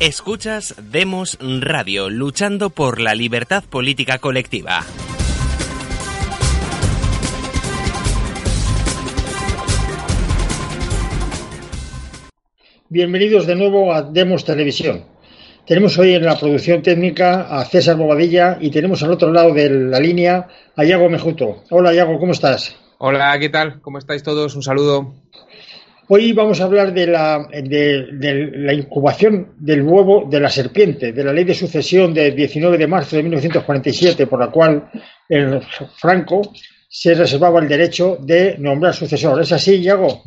Escuchas Demos Radio, luchando por la libertad política colectiva. Bienvenidos de nuevo a Demos Televisión. Tenemos hoy en la producción técnica a César Bobadilla y tenemos al otro lado de la línea a Iago Mejuto. Hola Iago, ¿cómo estás? Hola, ¿qué tal? ¿Cómo estáis todos? Un saludo. Hoy vamos a hablar de la, de, de incubación del huevo de la serpiente, de la ley de sucesión del 19 de marzo de 1947, por la cual el Franco se reservaba el derecho de nombrar sucesor. ¿Es así, Iago?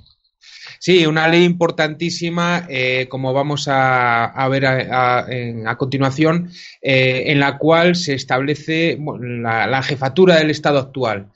Sí, una ley importantísima, eh, como vamos a, ver a, continuación, eh, en la cual se establece la jefatura del Estado actual.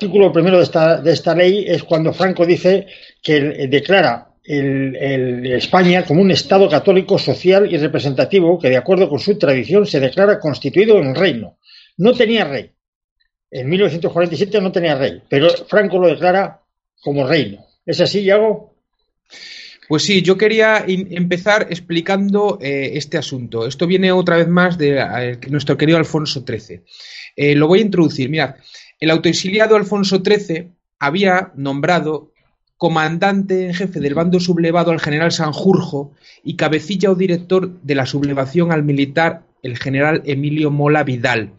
Artículo primero de esta, de esta ley es cuando Franco dice que eh, declara el, España como un Estado católico social y representativo que, de acuerdo con su tradición, se declara constituido en reino. No tenía rey. En 1947 no tenía rey, pero Franco lo declara como reino. ¿Es así, Iago? Pues sí, yo quería empezar explicando eh, este asunto. Esto viene otra vez más de eh, nuestro querido Alfonso XIII. Lo voy a introducir. Mirad, el autoexiliado Alfonso XIII había nombrado comandante en jefe del bando sublevado al general Sanjurjo y cabecilla o director de la sublevación al militar el general Emilio Mola Vidal.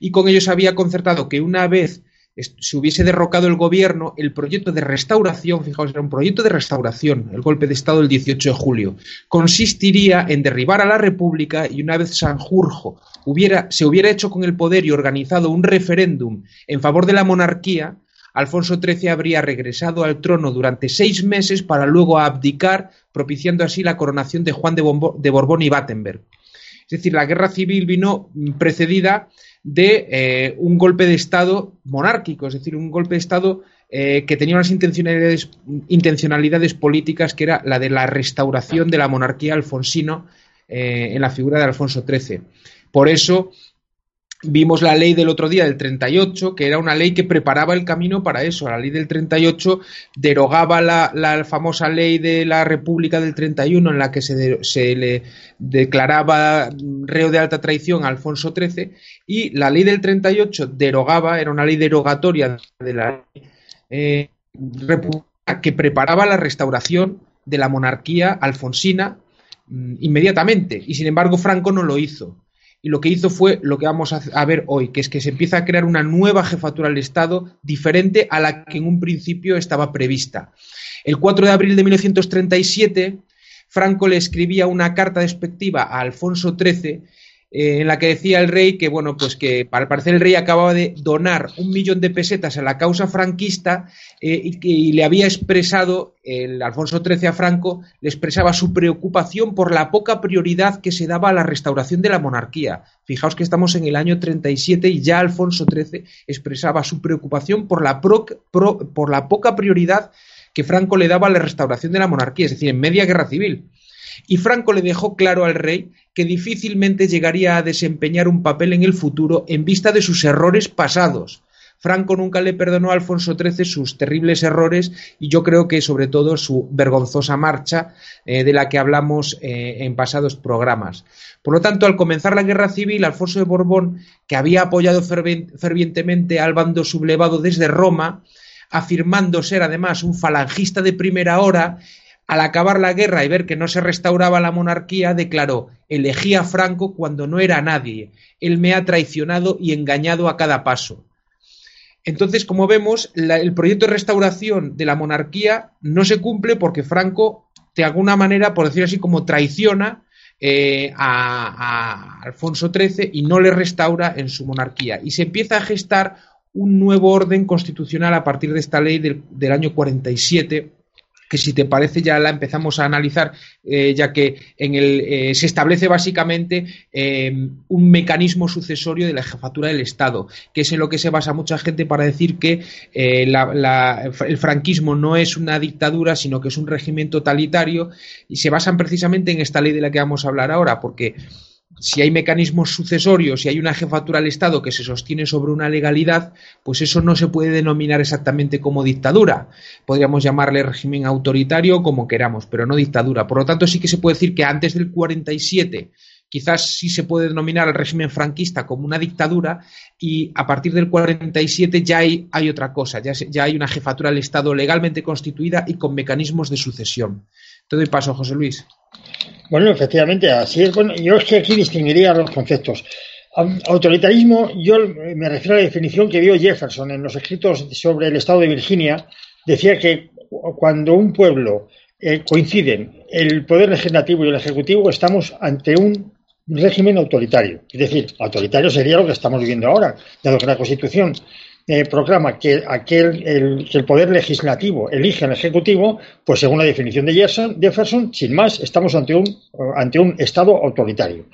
Y con ellos había concertado que una vez se hubiese derrocado el gobierno, el proyecto de restauración, fijaos, era un proyecto de restauración, el golpe de Estado del 18 de julio, consistiría en derribar a la República y una vez Sanjurjo hubiera, se hubiera hecho con el poder y organizado un referéndum en favor de la monarquía, Alfonso XIII habría regresado al trono durante seis meses para luego abdicar, propiciando así la coronación de Juan de, Borbón y Battenberg. Es decir, la guerra civil vino precedida de eh, un golpe de Estado monárquico, es decir, un golpe de Estado eh, que tenía unas intencionalidades, políticas que era la de la restauración de la monarquía alfonsino eh, en la figura de Alfonso XIII. Por eso vimos la ley del otro día del 38, que era una ley que preparaba el camino para eso. La ley del 38 derogaba la, la famosa ley de la República del 31 en la que se, se, le declaraba reo de alta traición a Alfonso XIII y la ley del 38 derogaba, era una ley derogatoria de la eh, que preparaba la restauración de la monarquía alfonsina mm, inmediatamente y sin embargo Franco no lo hizo y lo que hizo fue lo que vamos a, ver hoy, que es que se empieza a crear una nueva jefatura del Estado diferente a la que en un principio estaba prevista. El 4 de abril de 1937, Franco le escribía una carta despectiva a Alfonso XIII eh, en la que decía el rey que, bueno, pues que al parecer el rey acababa de donar un millón de pesetas a la causa franquista eh, y, y le había expresado, el Alfonso XIII a Franco, le expresaba su preocupación por la poca prioridad que se daba a la restauración de la monarquía. Fijaos que estamos en el año 37 y ya Alfonso XIII expresaba su preocupación por la, pro, por la poca prioridad que Franco le daba a la restauración de la monarquía, es decir, en media guerra civil. Y Franco le dejó claro al rey que difícilmente llegaría a desempeñar un papel en el futuro en vista de sus errores pasados. Franco nunca le perdonó a Alfonso XIII sus terribles errores y yo creo que sobre todo su vergonzosa marcha eh, de la que hablamos eh, en pasados programas. Por lo tanto, al comenzar la guerra civil, Alfonso de Borbón, que había apoyado fervientemente al bando sublevado desde Roma, afirmando ser además un falangista de primera hora, al acabar la guerra y ver que no se restauraba la monarquía, declaró, elegí a Franco cuando no era nadie, él me ha traicionado y engañado a cada paso. Entonces, como vemos, el proyecto de restauración de la monarquía no se cumple porque Franco, de alguna manera, por decirlo así, como traiciona eh, a, Alfonso XIII y no le restaura en su monarquía. Y se empieza a gestar un nuevo orden constitucional a partir de esta ley del, del año 47 que si te parece ya la empezamos a analizar, eh, ya que en el, eh, se establece básicamente eh, un mecanismo sucesorio de la jefatura del Estado, que es en lo que se basa mucha gente para decir que el franquismo no es una dictadura, sino que es un régimen totalitario, y se basan precisamente en esta ley de la que vamos a hablar ahora, porque si hay mecanismos sucesorios, si hay una jefatura del Estado que se sostiene sobre una legalidad, pues eso no se puede denominar exactamente como dictadura. Podríamos llamarle régimen autoritario como queramos, pero no dictadura. Por lo tanto, sí que se puede decir que antes del 47 quizás sí se puede denominar al régimen franquista como una dictadura y a partir del 47 ya hay, hay otra cosa, ya, ya, hay una jefatura del Estado legalmente constituida y con mecanismos de sucesión. Te doy paso, José Luis. Bueno, efectivamente, así es. Bueno, yo es que aquí distinguiría los conceptos. Autoritarismo, yo me refiero a la definición que dio Jefferson en los escritos sobre el estado de Virginia. Decía que cuando un pueblo eh, coinciden el poder legislativo y el ejecutivo, estamos ante un régimen autoritario. Es decir, autoritario sería lo que estamos viviendo ahora, dado que la Constitución eh, proclama que aquel el, que el poder legislativo elige al ejecutivo, pues según la definición de Jefferson, sin más, estamos ante un ante un Estado autoritario.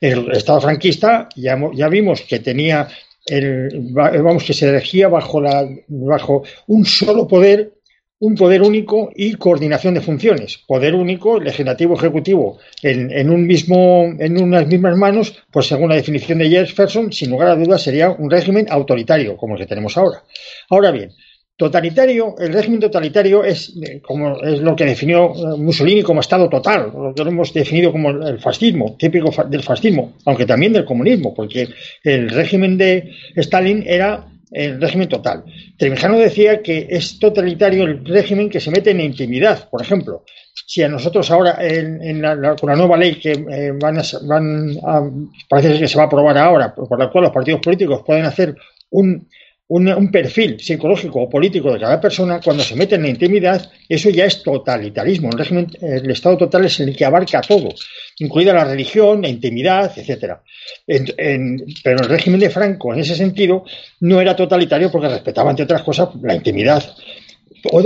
El Estado franquista ya, ya vimos que tenía el, vamos que se elegía bajo la bajo un solo poder un poder único y coordinación de funciones. Poder único, legislativo, ejecutivo, en, en, un mismo, en unas mismas manos, pues según la definición de Jefferson, sin lugar a dudas sería un régimen autoritario, como el que tenemos ahora. Ahora bien, totalitario, el régimen totalitario es, como es lo que definió eh, Mussolini como Estado total, lo que hemos definido como el fascismo, típico del fascismo, aunque también del comunismo, porque el régimen de Stalin era el régimen total. Trevijano decía que es totalitario el régimen que se mete en intimidad, por ejemplo. Si a nosotros ahora, en, la, con la nueva ley que eh, van, a, van a, parece que se va a aprobar ahora, por la cual los partidos políticos pueden hacer un, un, perfil psicológico o político de cada persona, cuando se mete en la intimidad, eso ya es totalitarismo. El régimen, el Estado total es el que abarca todo, incluida la religión, la intimidad, etcétera. pero el régimen de Franco, en ese sentido, no era totalitario porque respetaba, entre otras cosas, la intimidad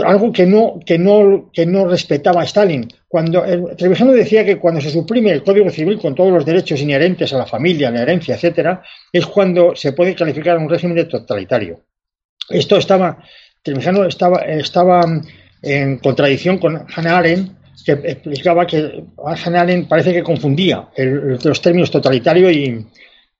algo que no, que no, que no respetaba Stalin. Cuando Trevijano decía que cuando se suprime el Código Civil con todos los derechos inherentes a la familia, la herencia, etcétera, es cuando se puede calificar un régimen totalitario. Esto estaba, Trevijano estaba, estaba en contradicción con Hannah Arendt, que explicaba que Hannah Arendt parece que confundía los términos totalitario y,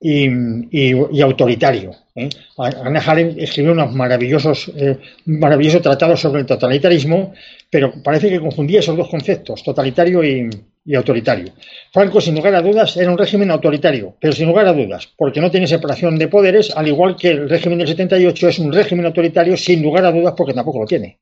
y, autoritario. ¿eh? Arendt escribió unos maravillosos, eh, maravillosos tratados sobre el totalitarismo, pero parece que confundía esos dos conceptos, totalitario y, autoritario. Franco, sin lugar a dudas, era un régimen autoritario, pero sin lugar a dudas, porque no tiene separación de poderes, al igual que el régimen del 78 es un régimen autoritario, sin lugar a dudas, porque tampoco lo tiene.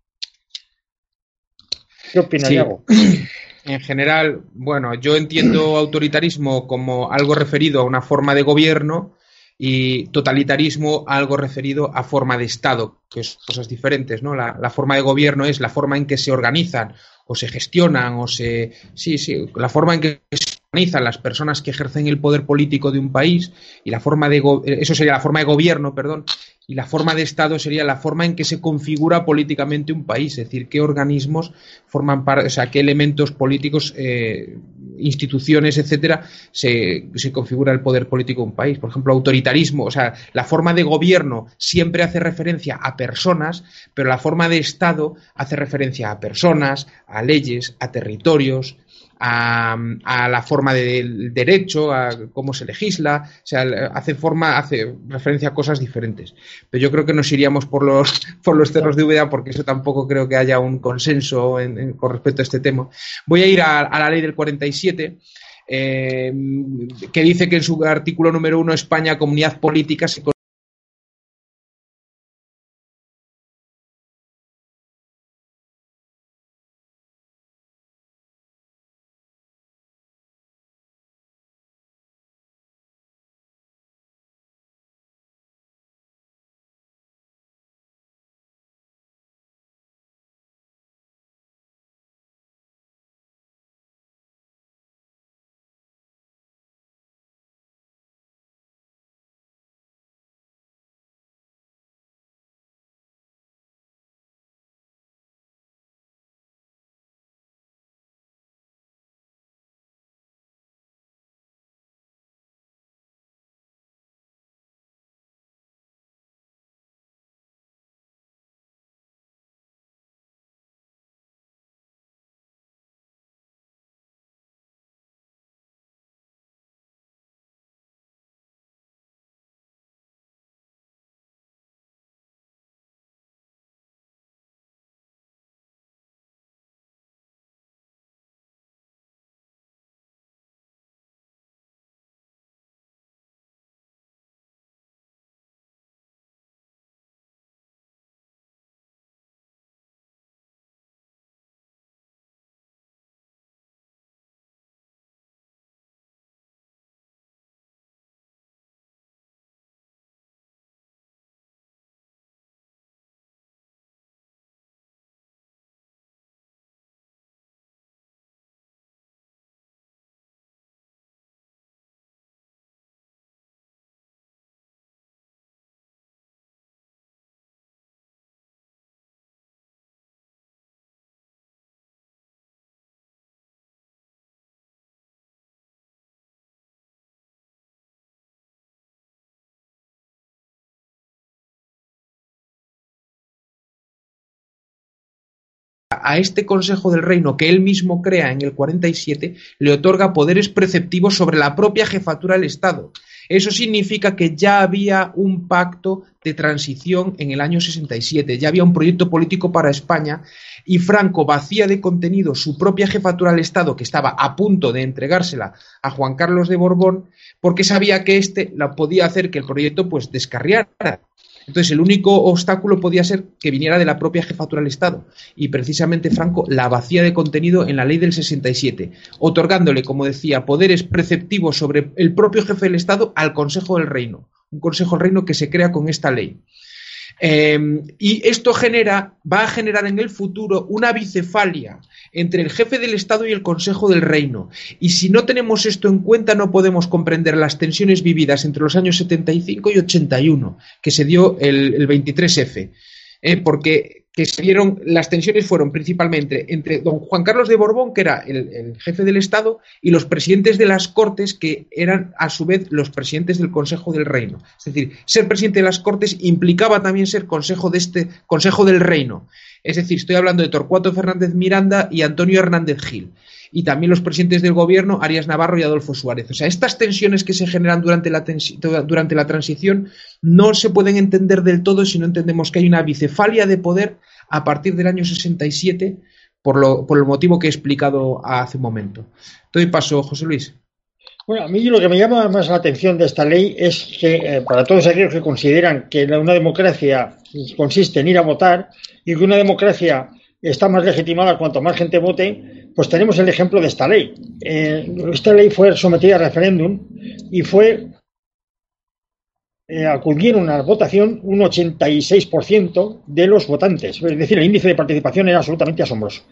¿Qué opina, sí. En general, bueno, yo entiendo autoritarismo como algo referido a una forma de gobierno y totalitarismo algo referido a forma de Estado, que son cosas diferentes, ¿no? La, forma de gobierno es la forma en que se organizan o se gestionan o se... Sí, sí, la forma en que se organizan las personas que ejercen el poder político de un país y la forma de... Eso sería la forma de gobierno, perdón, y la forma de Estado sería la forma en que se configura políticamente un país, es decir, qué organismos forman parte, o sea, qué elementos políticos, eh, instituciones, etcétera, se, se, configura el poder político de un país. Por ejemplo, autoritarismo, o sea, la forma de gobierno siempre hace referencia a personas, pero la forma de Estado hace referencia a personas, a leyes, a territorios, a, la forma del derecho, a cómo se legisla, o sea, hace forma, hace referencia a cosas diferentes. Pero yo creo que nos iríamos por los, por los cerros de Úbeda porque eso tampoco creo que haya un consenso con respecto a este tema. Voy a ir a, la ley del 47. Eh, que dice que en su artículo número uno España, comunidad política, se a este Consejo del Reino que él mismo crea en el 47, le otorga poderes preceptivos sobre la propia jefatura del Estado. Eso significa que ya había un pacto de transición en el año 67, ya había un proyecto político para España y Franco vacía de contenido su propia jefatura del Estado, que estaba a punto de entregársela a Juan Carlos de Borbón, porque sabía que éste la podía hacer que el proyecto pues descarriara. Entonces, el único obstáculo podía ser que viniera de la propia jefatura del Estado. Y precisamente Franco la vacía de contenido en la ley del 67, otorgándole, como decía, poderes preceptivos sobre el propio jefe del Estado al Consejo del Reino. Un Consejo del Reino que se crea con esta ley. Em, y esto genera, va a generar en el futuro una bicefalia entre el jefe del Estado y el Consejo del Reino. Y si no tenemos esto en cuenta, no podemos comprender las tensiones vividas entre los años 75 y 81, que se dio el, el 23F. Eh, porque que se las tensiones fueron principalmente entre don Juan Carlos de Borbón, que era el, jefe del Estado, y los presidentes de las Cortes, que eran a su vez los presidentes del Consejo del Reino. Es decir, ser presidente de las Cortes implicaba también ser consejo de este Consejo del Reino. Es decir, estoy hablando de Torcuato Fernández Miranda y Antonio Hernández Gil y también los presidentes del gobierno, Arias Navarro y Adolfo Suárez. O sea, estas tensiones que se generan durante la, durante la transición no se pueden entender del todo si no entendemos que hay una bicefalia de poder a partir del año 67 por, lo, por el motivo que he explicado hace un momento. Doy paso, José Luis. Bueno, a mí lo que me llama más la atención de esta ley es que eh, para todos aquellos que consideran que una democracia consiste en ir a votar y que una democracia está más legitimada cuanto más gente vote, pues tenemos el ejemplo de esta ley. Eh, esta ley fue sometida a referéndum y fue eh, acudieron a la votación un 86% de los votantes. Es decir, el índice de participación era absolutamente asombroso.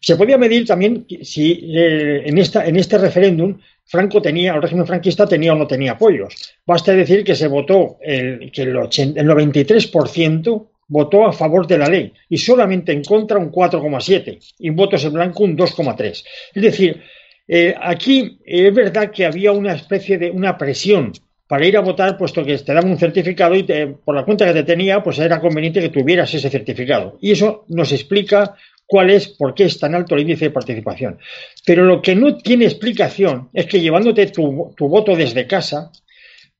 Se podía medir también si eh, en, esta, en este referéndum Franco tenía, el régimen franquista tenía o no tenía apoyos. Basta decir que se votó el, que el, 93% votó a favor de la ley y solamente en contra un 4,7 y votos en blanco un 2,3. Es decir, eh, aquí es verdad que había una especie de una presión para ir a votar, puesto que te daban un certificado y por la cuenta que te tenía, pues era conveniente que tuvieras ese certificado. Y eso nos explica cuál es, por qué es tan alto el índice de participación. Pero lo que no tiene explicación es que llevándote tu, tu voto desde casa,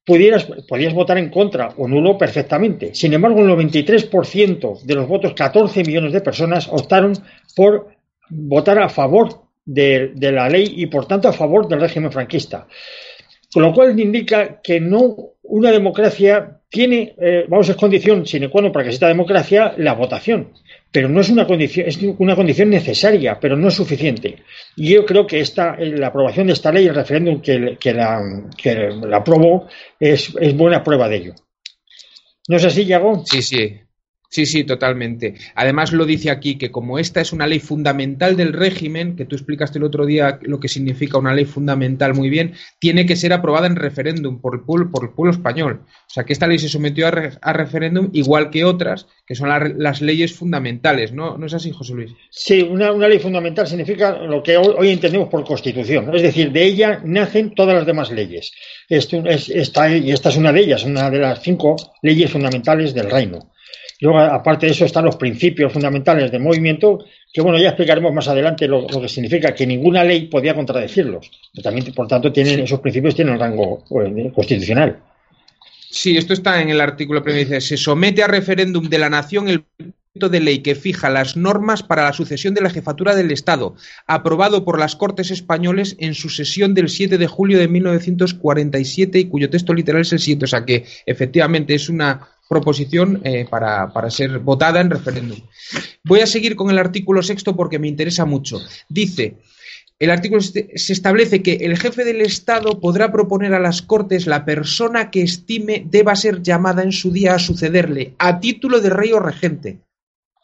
pudieras, podías votar en contra o nulo perfectamente. Sin embargo, el 93% de los votos, 14 millones de personas, optaron por votar a favor de, la ley y, por tanto, a favor del régimen franquista. Con lo cual indica que no una democracia tiene, eh, vamos, es condición sine qua non para que sea democracia la votación pero no es una condición, es una condición necesaria, pero no es suficiente. Y yo creo que esta, la aprobación de esta ley, el referéndum que, la, la aprobó, es, es buena prueba de ello. ¿No es así, Yago? Sí, sí. Sí, sí, totalmente. Además lo dice aquí que como esta es una ley fundamental del régimen, que tú explicaste el otro día lo que significa una ley fundamental muy bien, tiene que ser aprobada en referéndum por el pueblo, por el pueblo español. O sea que esta ley se sometió a, referéndum igual que otras, que son las leyes fundamentales, ¿no? ¿No es así, José Luis? Sí, una, ley fundamental significa lo que hoy, entendemos por constitución. Es decir, de ella nacen todas las demás leyes. Esto es, esta es una de ellas, una de las cinco leyes fundamentales del reino. Luego, aparte de eso, están los principios fundamentales del movimiento, que bueno, ya explicaremos más adelante lo, que significa que ninguna ley podía contradecirlos. también, por tanto, tienen, esos principios tienen rango eh, constitucional. Sí, esto está en el artículo primero. Dice, se somete a referéndum de la nación el proyecto de ley que fija las normas para la sucesión de la jefatura del Estado, aprobado por las Cortes Españoles en su sesión del 7 de julio de 1947 y cuyo texto literal es el siguiente. O sea que efectivamente es una proposición eh, para, ser votada en referéndum. Voy a seguir con el artículo sexto porque me interesa mucho. Dice, el artículo se establece que el jefe del Estado podrá proponer a las Cortes la persona que estime deba ser llamada en su día a sucederle, a título de rey o regente.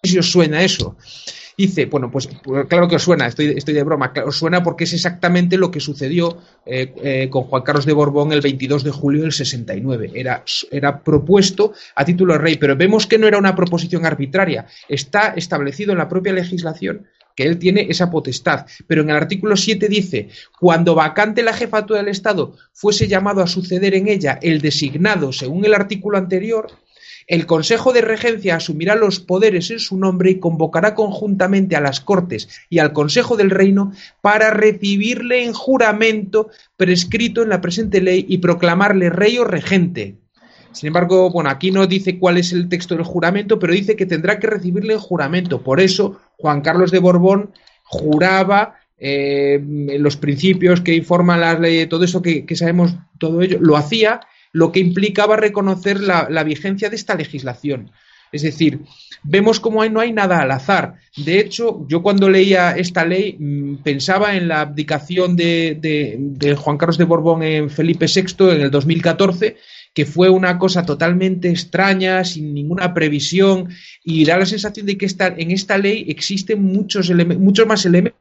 si os suena eso. Dice, bueno, pues, pues claro que os suena, estoy, estoy de broma, os suena porque es exactamente lo que sucedió eh, eh, con Juan Carlos de Borbón el 22 de julio del 69. Era, era propuesto a título de rey, pero vemos que no era una proposición arbitraria. Está establecido en la propia legislación que él tiene esa potestad. Pero en el artículo 7 dice, cuando vacante la jefatura del Estado fuese llamado a suceder en ella el designado según el artículo anterior, El Consejo de Regencia asumirá los poderes en su nombre y convocará conjuntamente a las Cortes y al Consejo del Reino para recibirle en juramento prescrito en la presente ley y proclamarle rey o regente. Sin embargo, bueno, aquí no dice cuál es el texto del juramento, pero dice que tendrá que recibirle en juramento. Por eso, Juan Carlos de Borbón juraba eh, los principios que informan las leyes, todo eso que, sabemos, todo ello, lo hacía, lo que implicaba reconocer la, vigencia de esta legislación. Es decir, vemos como no hay nada al azar. De hecho, yo cuando leía esta ley mm, pensaba en la abdicación de, de, Juan Carlos de Borbón en Felipe VI en el 2014 que fue una cosa totalmente extraña, sin ninguna previsión, y da la sensación de que en esta ley existen muchos, muchos más elementos.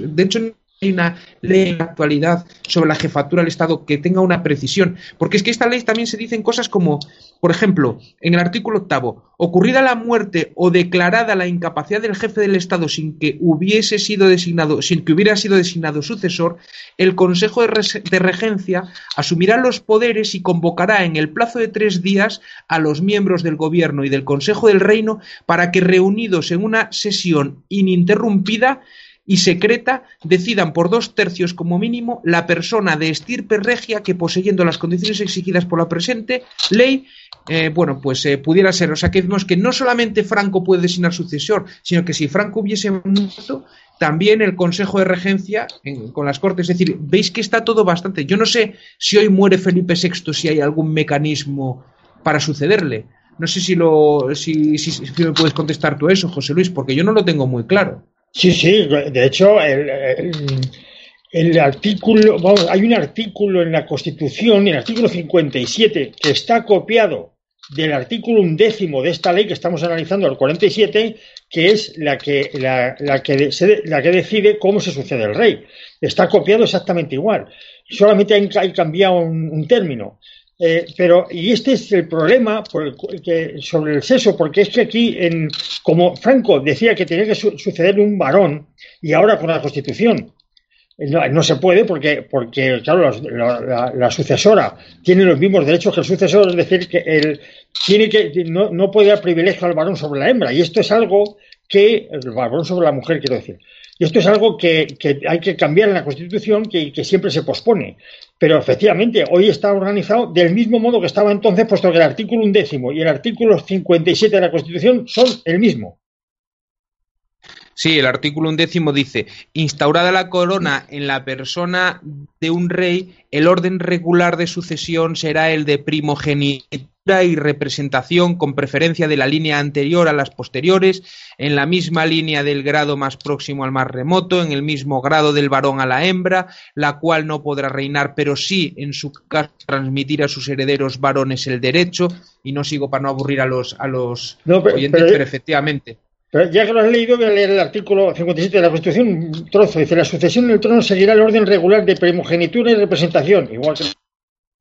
De hecho, una ley en la actualidad sobre la jefatura del Estado que tenga una precisión. Porque es que esta ley también se dicen cosas como, por ejemplo, en el artículo octavo, ocurrida la muerte o declarada la incapacidad del jefe del Estado sin que hubiese sido designado, sin que hubiera sido designado sucesor, el Consejo de Regencia asumirá los poderes y convocará en el plazo de tres días a los miembros del Gobierno y del Consejo del Reino para que reunidos en una sesión ininterrumpida y secreta decidan por dos tercios como mínimo la persona de estirpe regia que poseyendo las condiciones exigidas por la presente ley eh, bueno, pues eh, pudiera ser. O sea, que vemos que no solamente Franco puede designar sucesor, sino que si Franco hubiese muerto, también el Consejo de Regencia con las Cortes. Es decir, veis que está todo bastante. Yo no sé si hoy muere Felipe VI, si hay algún mecanismo para sucederle. No sé si, lo, si, si me puedes contestar tú eso, José Luis, porque yo no lo tengo muy claro. Sí, sí, de hecho, el, artículo, vamos, hay un artículo en la Constitución, el artículo 57, que está copiado del artículo undécimo de esta ley que estamos analizando, el 47, que es la que, la, la que, la que decide cómo se sucede el rey. Está copiado exactamente igual. Solamente hay, cambiado un término. Eh, pero, y este es el problema sobre el sexo, porque es que aquí, en, como Franco decía que tenía que suceder un varón, y ahora con la Constitución no, se puede porque, porque claro, la, sucesora tiene los mismos derechos que el sucesor, es decir, que él tiene que, no, no puede dar privilegio al varón sobre la hembra, y esto es algo que, el varón sobre la mujer, quiero decir. Y esto es algo que, hay que cambiar en la Constitución, que, que, siempre se pospone. Pero efectivamente, hoy está organizado del mismo modo que estaba entonces, puesto que el artículo undécimo y el artículo 57 de la Constitución son el mismo. Sí, el artículo undécimo dice, instaurada la corona en la persona de un rey, el orden regular de sucesión será el de primogenitura y representación con preferencia de la línea anterior a las posteriores, en la misma línea del grado más próximo al más remoto, en el mismo grado del varón a la hembra, la cual no podrá reinar, pero sí, en su caso, transmitir a sus herederos varones el derecho, y no sigo para no aburrir a los, a los oyentes, pero, efectivamente. Pero ya que lo has leído, voy a leer el artículo 57 de la Constitución, un trozo. Dice, la sucesión en el trono seguirá el orden regular de primogenitura y representación, igual que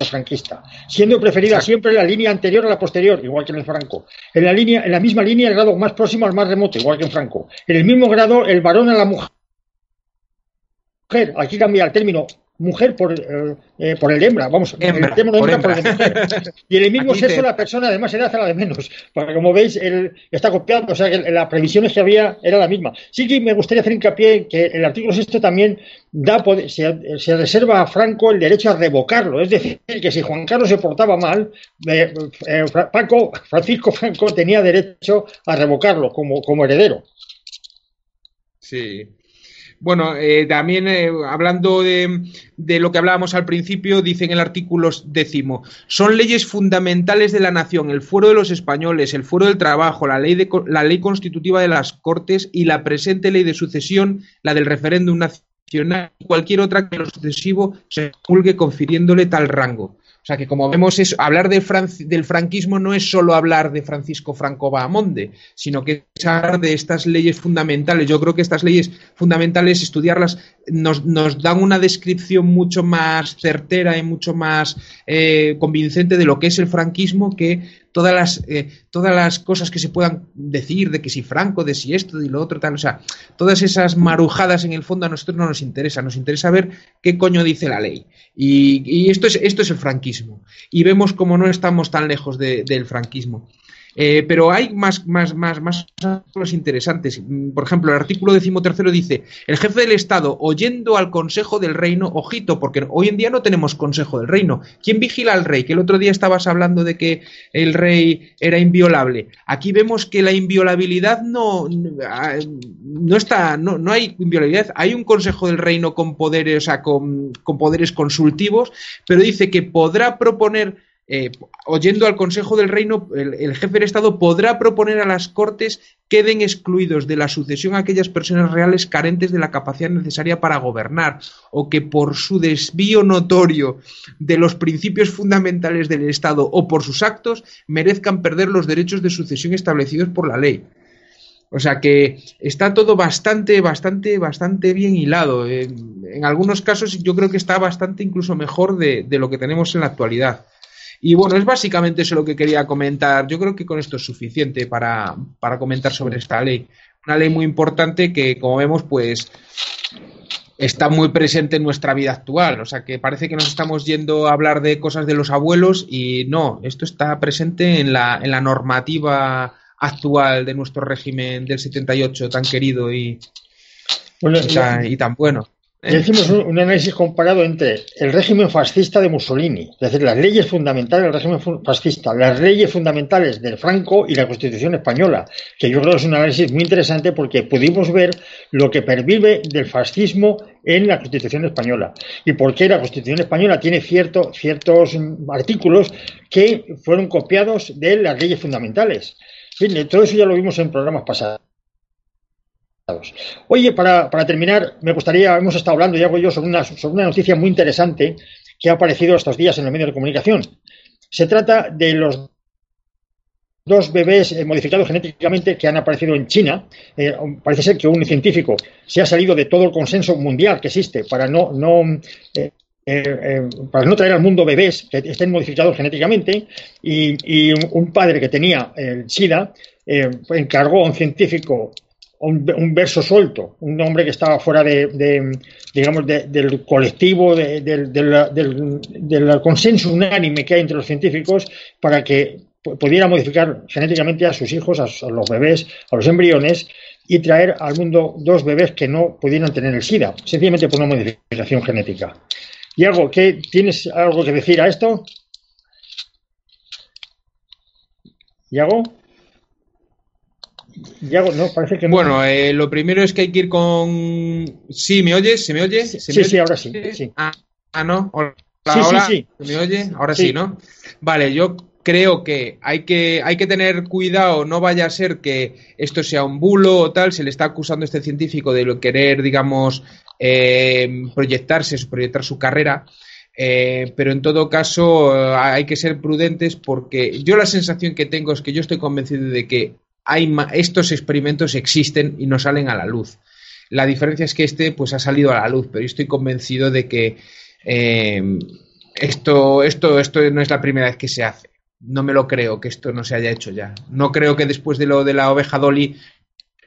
franquista, siendo preferida siempre la línea anterior a la posterior, igual que en el Franco. En la, línea, en la misma línea, el grado más próximo al más remoto, igual que en Franco. En el mismo grado, el varón a la mujer. Aquí cambia el término mujer por, eh, eh, por el hembra, vamos, hembra, el hembra, por, el mujer. Y en el mismo sexo la persona de más edad era la de menos, porque como veis el, está copiado, o sea que las previsiones que había era la misma. Sí que me gustaría hacer hincapié en que el artículo 6 también da se, se, reserva a Franco el derecho a revocarlo, es decir, que si Juan Carlos se portaba mal, eh, Francisco Franco tenía derecho a revocarlo como, como heredero. Sí, bueno, eh, también eh, hablando de, lo que hablábamos al principio, dice en el artículo décimo, son leyes fundamentales de la nación, el fuero de los españoles, el fuero del trabajo, la ley, de, la ley constitutiva de las Cortes y la presente ley de sucesión, la del referéndum nacional y cualquier otra que lo sucesivo se pulgue confiriéndole tal rango. Sea que como vemos es hablar del franquismo no es solo hablar de Francisco Franco Bahamonde, sino que es hablar de estas leyes fundamentales. Yo creo que estas leyes fundamentales, estudiarlas, nos, dan una descripción mucho más certera y mucho más eh, convincente de lo que es el franquismo que todas las, eh, todas las cosas que se puedan decir de que si Franco, de si esto, de lo otro, tal, o sea, todas esas marujadas en el fondo a nosotros no nos interesa, nos interesa ver qué coño dice la ley. Y, esto, es, esto es el franquismo. Y vemos como no estamos tan lejos del franquismo. Eh, pero hay más, más, más, más artículos interesantes. Mm, por ejemplo, el artículo decimotercero dice, el jefe del Estado, oyendo al Consejo del Reino, ojito, porque hoy en día no tenemos Consejo del Reino. ¿Quién vigila al rey? Que el otro día estabas hablando de que el rey era inviolable. Aquí vemos que la inviolabilidad no, no está, no, no hay inviolabilidad. Hay un Consejo del Reino con poderes, o sea, con, con poderes consultivos, pero dice que podrá proponer eh, oyendo al Consejo del Reino, el, jefe del Estado podrá proponer a las Cortes queden excluidos de la sucesión aquellas personas reales carentes de la capacidad necesaria para gobernar o que por su desvío notorio de los principios fundamentales del Estado o por sus actos merezcan perder los derechos de sucesión establecidos por la ley. O sea que está todo bastante, bastante, bastante bien hilado. En, algunos casos yo creo que está bastante incluso mejor de lo que tenemos en la actualidad. Y bueno, es básicamente eso lo que quería comentar. Yo creo que con esto es suficiente para, comentar sobre esta ley. Una ley muy importante que, como vemos, pues está muy presente en nuestra vida actual. O sea, que parece que nos estamos yendo a hablar de cosas de los abuelos y no, esto está presente en la, en la normativa actual de nuestro régimen del 78 tan querido y, y tan bueno. Hicimos un, análisis comparado entre el régimen fascista de Mussolini, es decir, las leyes fundamentales del régimen fascista, las leyes fundamentales del Franco y la Constitución española, que yo creo que es un análisis muy interesante porque pudimos ver lo que pervive del fascismo en la Constitución española y por qué la Constitución española tiene ciertos artículos que fueron copiados de las leyes fundamentales. todo eso ya lo vimos en programas pasados. Oye, para, terminar, me gustaría, hemos estado hablando, ya hago yo, sobre una, sobre una noticia muy interesante que ha aparecido estos días en los medios de comunicación. Se trata de los dos bebés eh, modificados genéticamente que han aparecido en China. Eh, parece ser que un científico se ha salido de todo el consenso mundial que existe para no, no eh, para no traer al mundo bebés que estén modificados genéticamente y, un padre que tenía el SIDA encargó a un científico un, verso suelto, un hombre que estaba fuera de, digamos, del colectivo, del, consenso unánime que hay entre los científicos para que pudiera modificar genéticamente a sus hijos, a, los bebés, a los embriones y traer al mundo dos bebés que no pudieran tener el SIDA, sencillamente por una modificación genética. Y algo, ¿qué, ¿tienes algo que decir a esto? ¿Yago? No, parece que Bueno, eh, lo primero es que hay que ir con. Sí, ¿me oyes? ¿Se me oye? sí, sí, ahora sí. Ah, ah, no. Hola, sí, Sí, ¿Me oye? Ahora sí. ¿no? Vale, yo creo que hay, que hay que tener cuidado, no vaya a ser que esto sea un bulo o tal. Se le está acusando a este científico de querer, digamos, eh, proyectarse, proyectar su carrera. Eh, pero en todo caso hay que ser prudentes porque yo la sensación que tengo es que yo estoy convencido de que estos experimentos existen y no salen a la luz. La diferencia es que este pues ha salido a la luz, pero yo estoy convencido de que eh, esto, esto, esto no es la primera vez que se hace. No me lo creo que esto no se haya hecho ya. No creo que después de lo de la oveja Dolly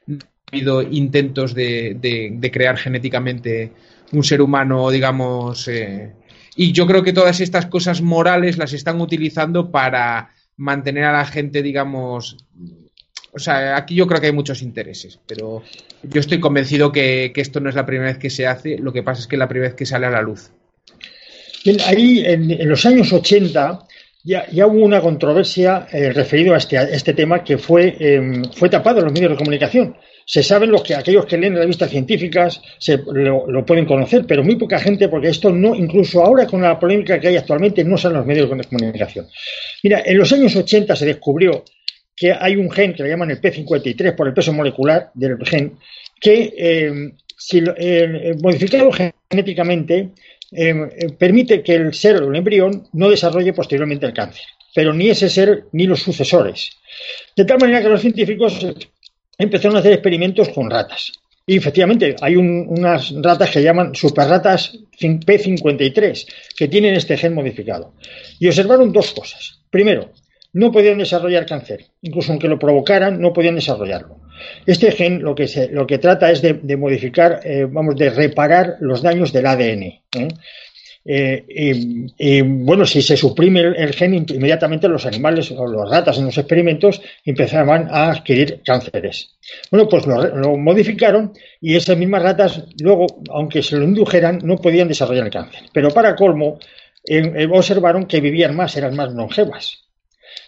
ha habido intentos de, crear genéticamente un ser humano, digamos. Eh, y yo creo que todas estas cosas morales las están utilizando para mantener a la gente, digamos, o sea, aquí yo creo que hay muchos intereses, pero yo estoy convencido que, esto no es la primera vez que se hace, lo que pasa es que es la primera vez que sale a la luz. Bien, ahí en, los años 80 ya, hubo una controversia eh, referido a este, este tema que fue, em, fue tapado en los medios de comunicación. Se saben los que aquellos que leen revistas científicas se, lo, lo, pueden conocer, pero muy poca gente, porque esto no, incluso ahora con la polémica que hay actualmente, no salen los medios de comunicación. Mira, en los años 80 se descubrió que hay un gen que le llaman el P53 por el peso molecular del gen, que eh, si eh, modificado genéticamente eh, permite que el ser o el embrión no desarrolle posteriormente el cáncer, pero ni ese ser ni los sucesores. De tal manera que los científicos empezaron a hacer experimentos con ratas. Y efectivamente, hay unas ratas que llaman superratas P53, que tienen este gen modificado. Y observaron dos cosas. Primero, no podían desarrollar cáncer. Incluso aunque lo provocaran, no podían desarrollarlo. Este gen lo que, se, lo que trata es de, modificar, eh, vamos, de reparar los daños del ADN. ¿eh? Eh, y, bueno, si se suprime el, gen, inmediatamente los animales o las ratas en los experimentos empezaban a adquirir cánceres. Bueno, pues lo, modificaron y esas mismas ratas, luego, aunque se lo indujeran, no podían desarrollar el cáncer. Pero para colmo, observaron que vivían más, eran más longevas.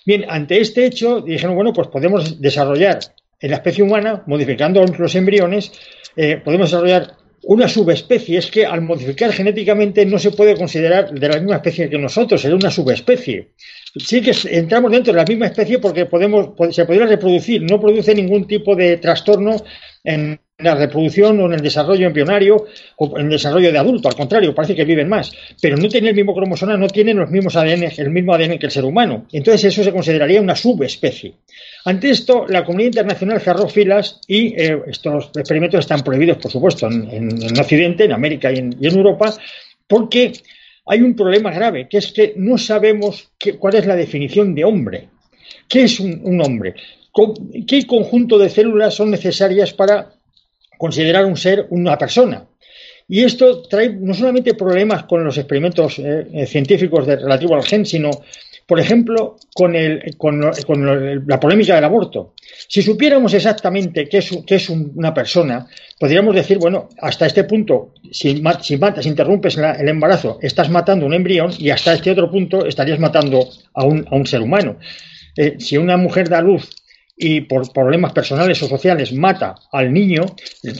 Bien, ante este hecho, dijeron, bueno, pues podemos desarrollar en la especie humana, modificando los embriones, eh, podemos desarrollar una subespecie. Es que al modificar genéticamente no se puede considerar de la misma especie que nosotros, sería una subespecie. Sí que entramos dentro de la misma especie porque podemos, se podría reproducir, no produce ningún tipo de trastorno en la reproducción o en el desarrollo embrionario o en el desarrollo de adulto, al contrario, parece que viven más, pero no tienen el mismo cromosoma, no tienen los mismos ADN, el mismo ADN que el ser humano. Entonces eso se consideraría una subespecie. Ante esto, la comunidad internacional cerró filas y eh, estos experimentos están prohibidos, por supuesto, en, Occidente, en América y en, Europa, porque hay un problema grave, que es que no sabemos cuál es la definición de hombre. ¿Qué es un hombre? ¿Qué conjunto de células son necesarias para considerar un ser una persona. Y esto trae no solamente problemas con los experimentos eh, eh, científicos de, relativo al gen, sino, por ejemplo, con, el, con, la polémica del aborto. Si supiéramos exactamente qué es, qué es una persona, podríamos decir, bueno, hasta este punto, si, matas, interrumpes el embarazo, estás matando un embrión y hasta este otro punto estarías matando a un, a un ser humano. Eh, si una mujer da luz y por problemas personales o sociales mata al niño,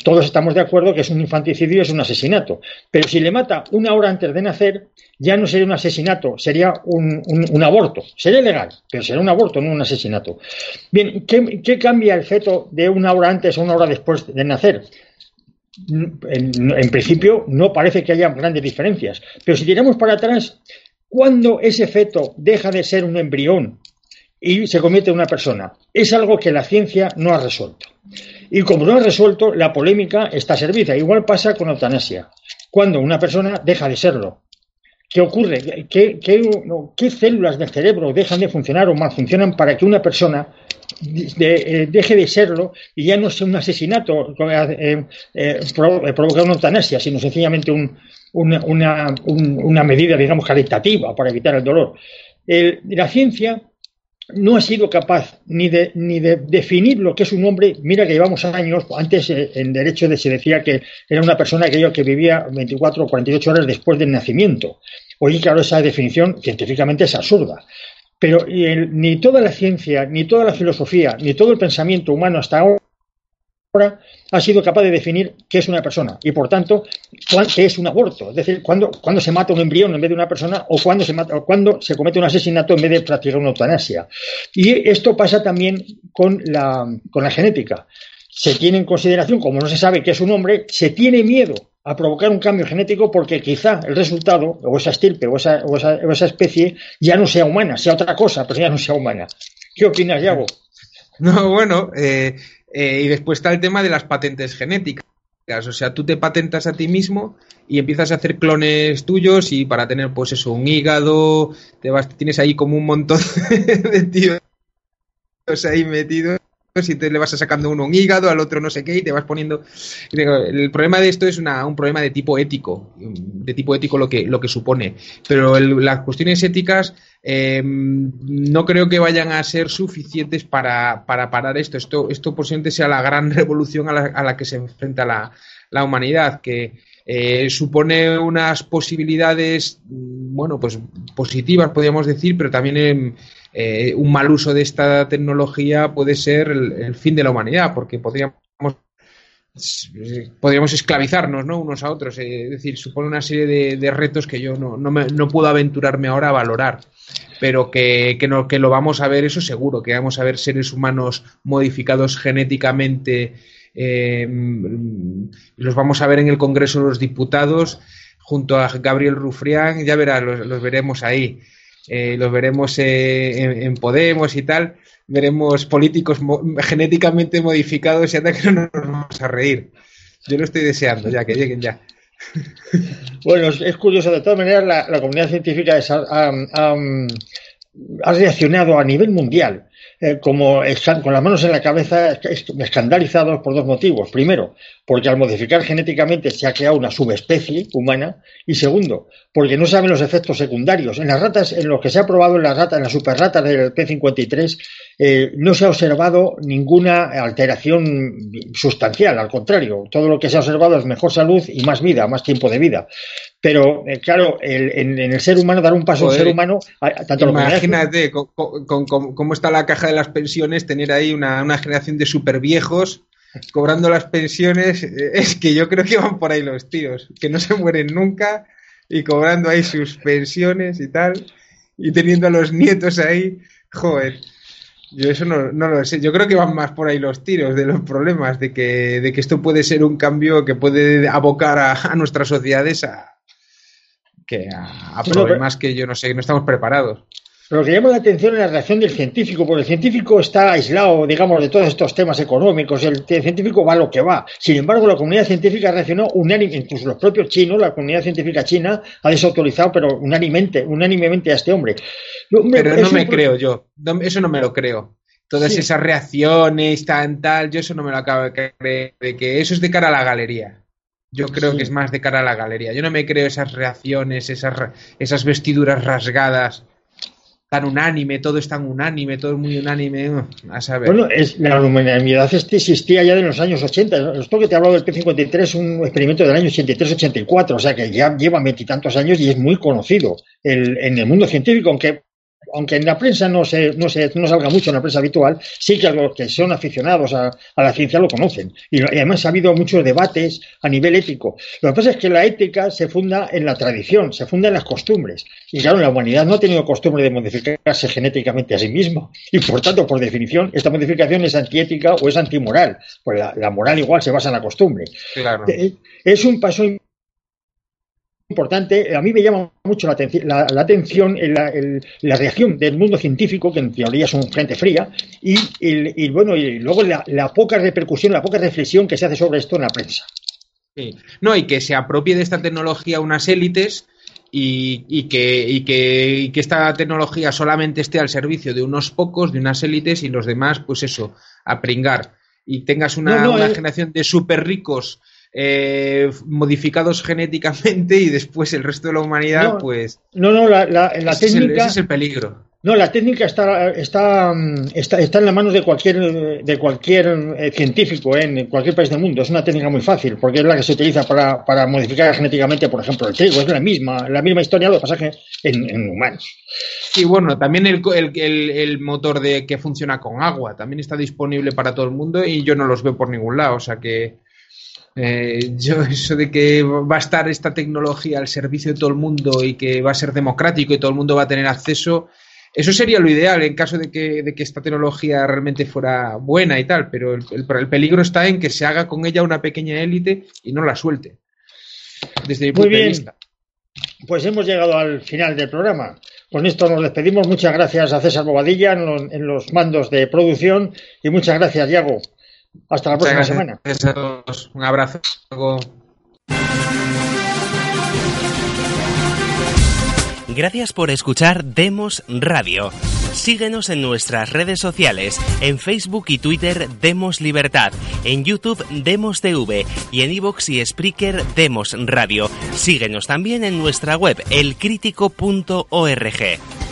todos estamos de acuerdo que es un infanticidio, es un asesinato. Pero si le mata una hora antes de nacer, ya no sería un asesinato, sería un, aborto. Sería legal, pero sería un aborto, no un asesinato. Bien, ¿qué, cambia el feto de una hora antes a una hora después de nacer? En, principio no parece que haya grandes diferencias, pero si tiramos para atrás, cuando ese feto deja de ser un embrión y se convierte en una persona. Es algo que la ciencia no ha resuelto. Y como no ha resuelto, la polémica está servida. Igual pasa con eutanasia. Cuando una persona deja de serlo. ¿Qué ocurre? ¿Qué, células del cerebro dejan de funcionar o mal funcionan para que una persona eh, deje de serlo y ya no sea un asesinato eh, eh, provocar una eutanasia, sino sencillamente una, una, medida, digamos, caritativa para evitar el dolor? la ciencia no ha sido capaz ni de, ni de definir lo que es un hombre. Mira que llevamos años, antes eh, en derecho de, se decía que era una persona aquello que vivía 24 o 48 horas después del nacimiento. Hoy, claro, esa definición científicamente es absurda. Pero ni toda la ciencia, ni toda la filosofía, ni todo el pensamiento humano hasta ahora ha sido capaz de definir qué es una persona y, por tanto, qué es un aborto. Es decir, cuándo, se mata un embrión en vez de una persona o cuándo se, mata, o se comete un asesinato en vez de practicar una eutanasia. Y esto pasa también con la, con la genética. Se tiene en consideración, como no se sabe qué es un hombre, se tiene miedo a provocar un cambio genético porque quizá el resultado, o esa estirpe, o esa, o esa, especie, ya no sea humana, sea otra cosa, pero ya no sea humana. ¿Qué opinas, Yago? No, bueno, eh, eh, y después está el tema de las patentes genéticas. O sea, tú te patentas a ti mismo y empiezas a hacer clones tuyos y para tener, pues eso, un hígado, te vas, tienes ahí como un montón de tíos ahí metidos y te le vas sacando uno un hígado, al otro no sé qué, y te vas poniendo. El problema de esto es una, un problema de tipo ético, de tipo ético lo que, lo que supone. Pero las cuestiones éticas em, no creo que vayan a ser suficientes para, para parar esto. Esto, esto posiblemente sea la gran revolución a la, que se enfrenta la, la humanidad, que eh, supone unas posibilidades, bueno, pues positivas, podríamos decir, pero también en, eh, un mal uso de esta tecnología puede ser el, fin de la humanidad, porque podríamos podríamos esclavizarnos ¿no? unos a otros. Eh, es decir, supone una serie de, retos que yo no, no, puedo aventurarme ahora a valorar, pero que, que, no, que lo vamos a ver, eso seguro, que vamos a ver seres humanos modificados genéticamente. Eh, los vamos a ver en el Congreso de los Diputados junto a Gabriel Rufrián, ya verás, los veremos ahí eh, los veremos eh, en, Podemos y tal, veremos políticos genéticamente modificados y anda que no nos vamos a reír. Yo lo estoy deseando ya, que lleguen ya. Bueno, es curioso, de todas maneras, la, comunidad científica ha, ha reaccionado a nivel mundial eh, como con las manos en la cabeza escandalizados por dos motivos. Primero, porque al modificar genéticamente se ha creado una subespecie humana y segundo, porque no saben los efectos secundarios. En las ratas, en lo que se ha probado en las ratas, en las superratas del P53, eh, no se ha observado ninguna alteración sustancial, al contrario, todo lo que se ha observado es mejor salud y más vida, más tiempo de vida. Pero, eh, claro, en, el ser humano, dar un paso al ser humano, tanto Imagínate cómo está la caja de las pensiones, tener ahí una, una generación de super viejos cobrando las pensiones, eh, es que yo creo que van por ahí los tíos, que no se mueren nunca y cobrando ahí sus pensiones y tal, y teniendo a los nietos ahí, joder. Yo eso no, no, lo sé. Yo creo que van más por ahí los tiros de los problemas, de que, de que esto puede ser un cambio que puede abocar a, nuestras sociedades a, que a, problemas que yo no sé, no estamos preparados. Lo que llama la atención es la reacción del científico, porque el científico está aislado, digamos, de todos estos temas económicos, el, científico va lo que va. Sin embargo, la comunidad científica reaccionó unánime, incluso los propios chinos, la comunidad científica china ha desautorizado, pero unánimemente, unánimemente a este hombre. pero no me creo yo, eso no me lo creo. Todas esas reacciones, tan tal, yo eso no me lo acabo de creer, de que eso es de cara a la galería. Yo creo que es más de cara a la galería. Yo no me creo esas reacciones, esas, esas vestiduras rasgadas tan unánime, todo es tan unánime, todo es muy unánime, a saber. Bueno, la unanimidad existía ya de los años 80. Esto que te he hablado del P53 es un experimento del año 83-84, o sea que ya lleva veintitantos años y es muy conocido en el mundo científico, aunque aunque en la prensa no se, no se no salga mucho en la prensa habitual, sí que los que son aficionados a, la ciencia lo conocen. Y, además ha habido muchos debates a nivel ético. Lo que pasa es que la ética se funda en la tradición, se funda en las costumbres. Y claro, la humanidad no ha tenido costumbre de modificarse genéticamente a sí misma. Y por tanto, por definición, esta modificación es antiética o es antimoral. Pues la, la moral igual se basa en la costumbre. Claro. Es un paso importante, a mí me llama mucho la, atención, la, atención la, reacción del mundo científico, que en teoría es un frente fría, y, bueno, y luego la, poca repercusión, la poca reflexión que se hace sobre esto en la prensa. No, y que se apropie de esta tecnología unas élites y, que, que, que, esta tecnología solamente esté al servicio de unos pocos, de unas élites, y los demás, pues eso, a pringar. Y tengas una, una eh. generación de súper ricos eh, modificados genéticamente y después el resto de la humanidad, pues... No, no, la, la, técnica... Es el, ese es el peligro. No, la técnica está, está, está, está en las manos de cualquier, de cualquier eh, científico en cualquier país del mundo. Es una técnica muy fácil porque es la que se utiliza para, para modificar genéticamente, por ejemplo, el trigo. Es la misma, la misma historia, lo que pasa que en, en humanos. Y bueno, también el, el, el, motor de que funciona con agua también está disponible para todo el mundo y yo no los veo por ningún lado. O sea que eh, yo eso de que va a estar esta tecnología al servicio de todo el mundo y que va a ser democrático y todo el mundo va a tener acceso, eso sería lo ideal en caso de que, de que esta tecnología realmente fuera buena y tal, pero el, el, peligro está en que se haga con ella una pequeña élite y no la suelte. Desde mi punto de vista. Pues hemos llegado al final del programa. Con esto nos despedimos. Muchas gracias a César Bobadilla en en los mandos de producción y muchas gracias, Diego. Hasta la próxima semana. Un abrazo. Gracias por escuchar Demos Radio. Síguenos en nuestras redes sociales, en Facebook y Twitter Demos Libertad, en YouTube Demos TV y en iVoox y Spreaker Demos Radio. Síguenos también en nuestra web elcrítico.org.